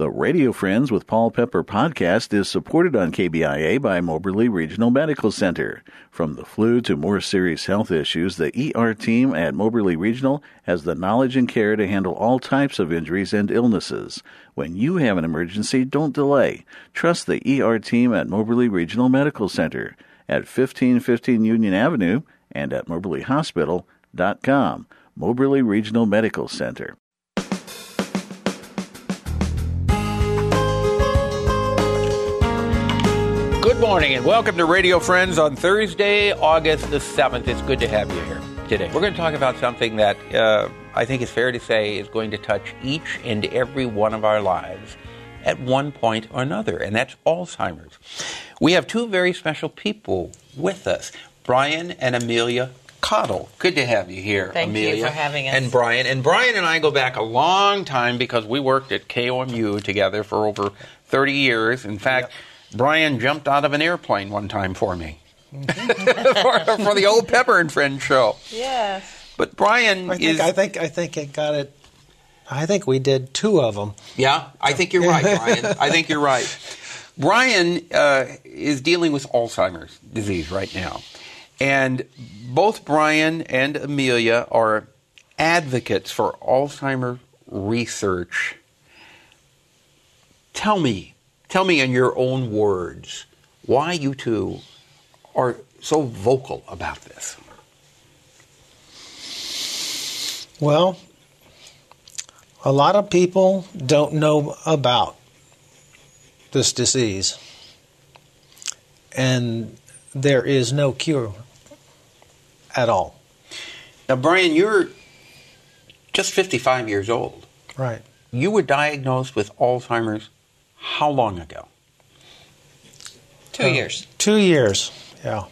The Radio Friends with Paul Pepper podcast is supported on KBIA by Moberly Regional Medical Center. From the flu to more serious health issues, the ER team at Moberly Regional has the knowledge and care to handle all types of injuries and illnesses. When you have an emergency, don't delay. Trust the ER team at Moberly Regional Medical Center at 1515 Union Avenue and at moberlyhospital.com. Moberly Regional Medical Center. Good morning and welcome to Radio Friends on Thursday, August the 7th. It's good to have you here today. We're going to talk about something that uh, I think is fair to say is going to touch each and every one of our lives at one point or another, and that's Alzheimer's. We have two very special people with us Brian and Amelia Cottle. Good to have you here, Thank Amelia. you for having us. And Brian. And Brian and I go back a long time because we worked at KOMU together for over 30 years. In fact, Brian jumped out of an airplane one time for me. for, for the old Pepper and Friends show. Yes. But Brian I think, is. I think I think it got it. I think we did two of them. Yeah, I think you're right, Brian. I think you're right. Brian uh, is dealing with Alzheimer's disease right now. And both Brian and Amelia are advocates for Alzheimer research. Tell me, tell me in your own words, why you two are so vocal about this. Well, a lot of people don't know about this disease, and there is no cure at all. Now, Brian, you're just 55 years old. Right. You were diagnosed with Alzheimer's how long ago? Two uh, years. Two years. Yeah.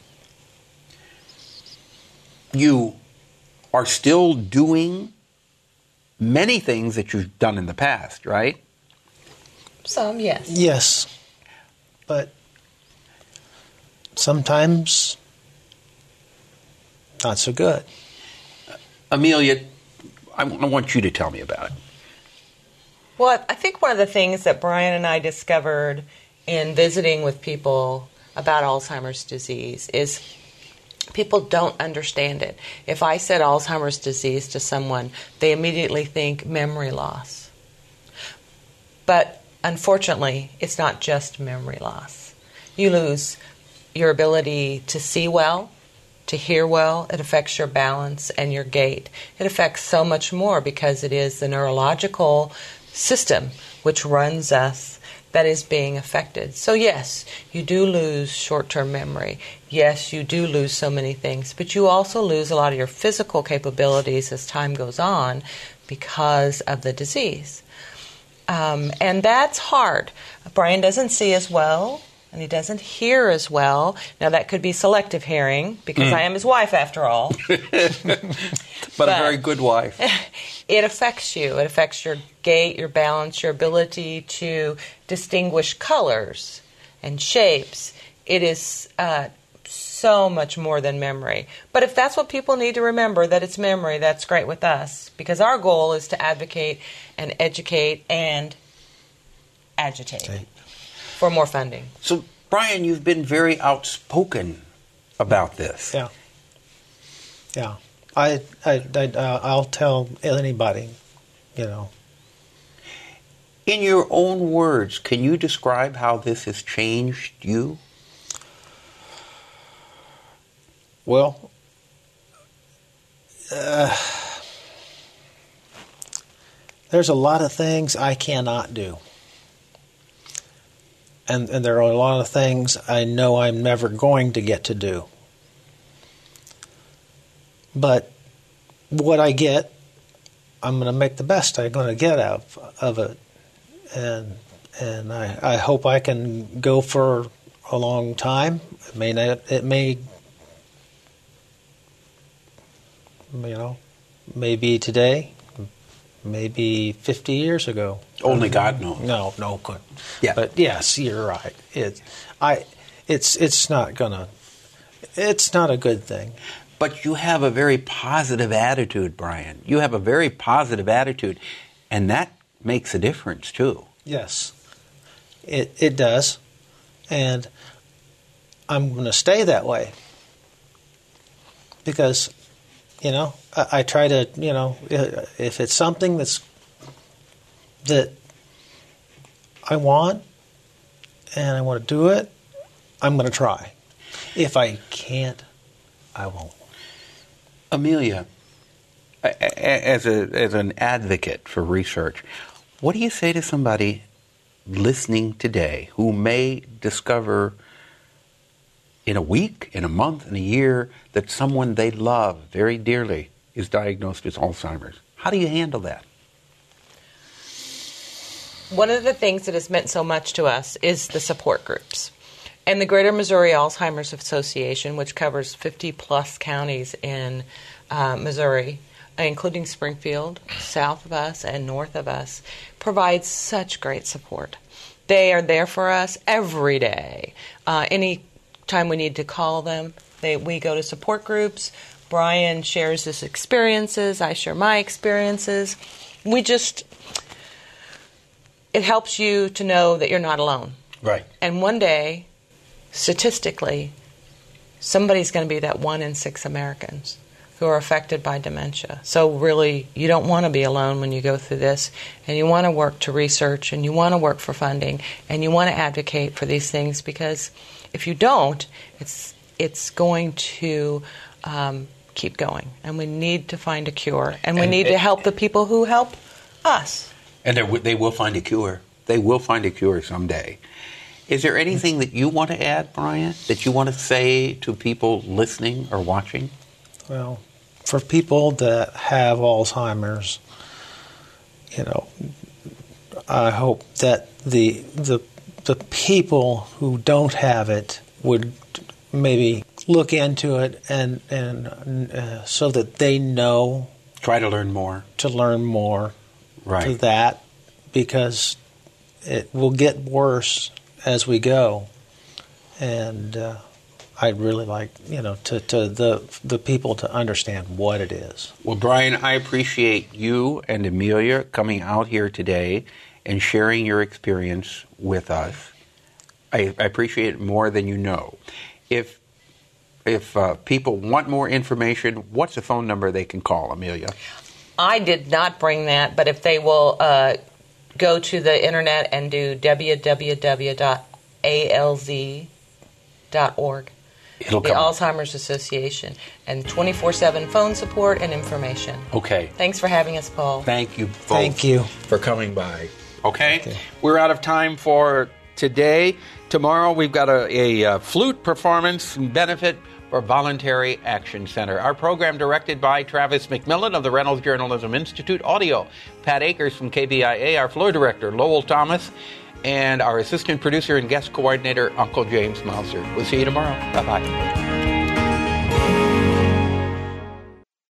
You are still doing many things that you've done in the past, right? Some, yes. Yes, but sometimes not so good. Amelia, I, I want you to tell me about it. Well, I think one of the things that Brian and I discovered in visiting with people about Alzheimer's disease is people don't understand it. If I said Alzheimer's disease to someone, they immediately think memory loss. But unfortunately, it's not just memory loss. You lose your ability to see well, to hear well. It affects your balance and your gait. It affects so much more because it is the neurological system which runs us that is being affected. So, yes, you do lose short term memory. Yes, you do lose so many things, but you also lose a lot of your physical capabilities as time goes on because of the disease. Um, and that's hard. Brian doesn't see as well, and he doesn't hear as well. Now, that could be selective hearing because I am his wife after all. But, a very good wife. it affects you. It affects your gait, your balance, your ability to distinguish colors and shapes. It is uh, so much more than memory. But if that's what people need to remember, that it's memory, that's great with us because our goal is to advocate and educate and agitate Okay. for more funding. So, Brian, you've been very outspoken about this. Yeah. Yeah. I, I, I, uh, I'll tell anybody, you know. In your own words, can you describe how this has changed you? Well, uh, there's a lot of things I cannot do. And, and there are a lot of things I know I'm never going to get to do. But what I get, I'm going to make the best I'm going to get out of, of it. And, and I, I hope I can go for a long time. It may not, it may you know, maybe today, maybe 50 years ago. Only God knows. No, no, good. Yeah. But yes, you're right. It, I, it's, it's not gonna, it's not a good thing. But you have a very positive attitude, Brian. You have a very positive attitude, and that makes a difference too. Yes, it it does, and I'm going to stay that way because you know I, I try to you know if it's something that's that I want and I want to do it, I'm going to try. If I can't, I won't. Amelia, as a as an advocate for research, what do you say to somebody listening today who may discover in a week, in a month, in a year that someone they love very dearly is diagnosed with Alzheimer's? How do you handle that? One of the things that has meant so much to us is the support groups. And the Greater Missouri Alzheimer's Association, which covers 50 plus counties in uh, Missouri, including Springfield, south of us and north of us, provides such great support. They are there for us every day. Uh, any time we need to call them, they, we go to support groups. Brian shares his experiences, I share my experiences. We just, it helps you to know that you're not alone. Right. And one day, statistically, somebody's going to be that one in six Americans who are affected by dementia. So, really, you don't want to be alone when you go through this, and you want to work to research, and you want to work for funding, and you want to advocate for these things because if you don't, it's it's going to um, keep going, and we need to find a cure, and we And need it- to help the people who help us. And w- they will find a cure. They will find a cure someday. Is there anything that you want to add, Brian, that you want to say to people listening or watching? Well, for people that have Alzheimer's, you know, I hope that the the the people who don't have it would maybe look into it and and uh, so that they know Try to learn more. to learn more to Right. that because it will get worse as we go and uh, I'd really like you know to, to the the people to understand what it is. Well, Brian, I appreciate you and Amelia coming out here today and sharing your experience with us. I, I appreciate it more than you know. If if uh, people want more information, what's the phone number they can call, Amelia? I did not bring that, but if they will uh, go to the internet and do www.alz.org, It'll the come. Alzheimer's Association, and 24 7 phone support and information. Okay. Thanks for having us, Paul. Thank you. Both Thank you. for coming by. Okay? We're out of time for today. Tomorrow we've got a, a, uh flute performance and benefit for Voluntary Action Center. Our program directed by Travis McMillan of the Reynolds Journalism Institute. Audio, Pat Akers from KBIA. Our floor director, Lowell Thomas. And our assistant producer and guest coordinator, Uncle James Mouser. We'll see you tomorrow. Bye bye.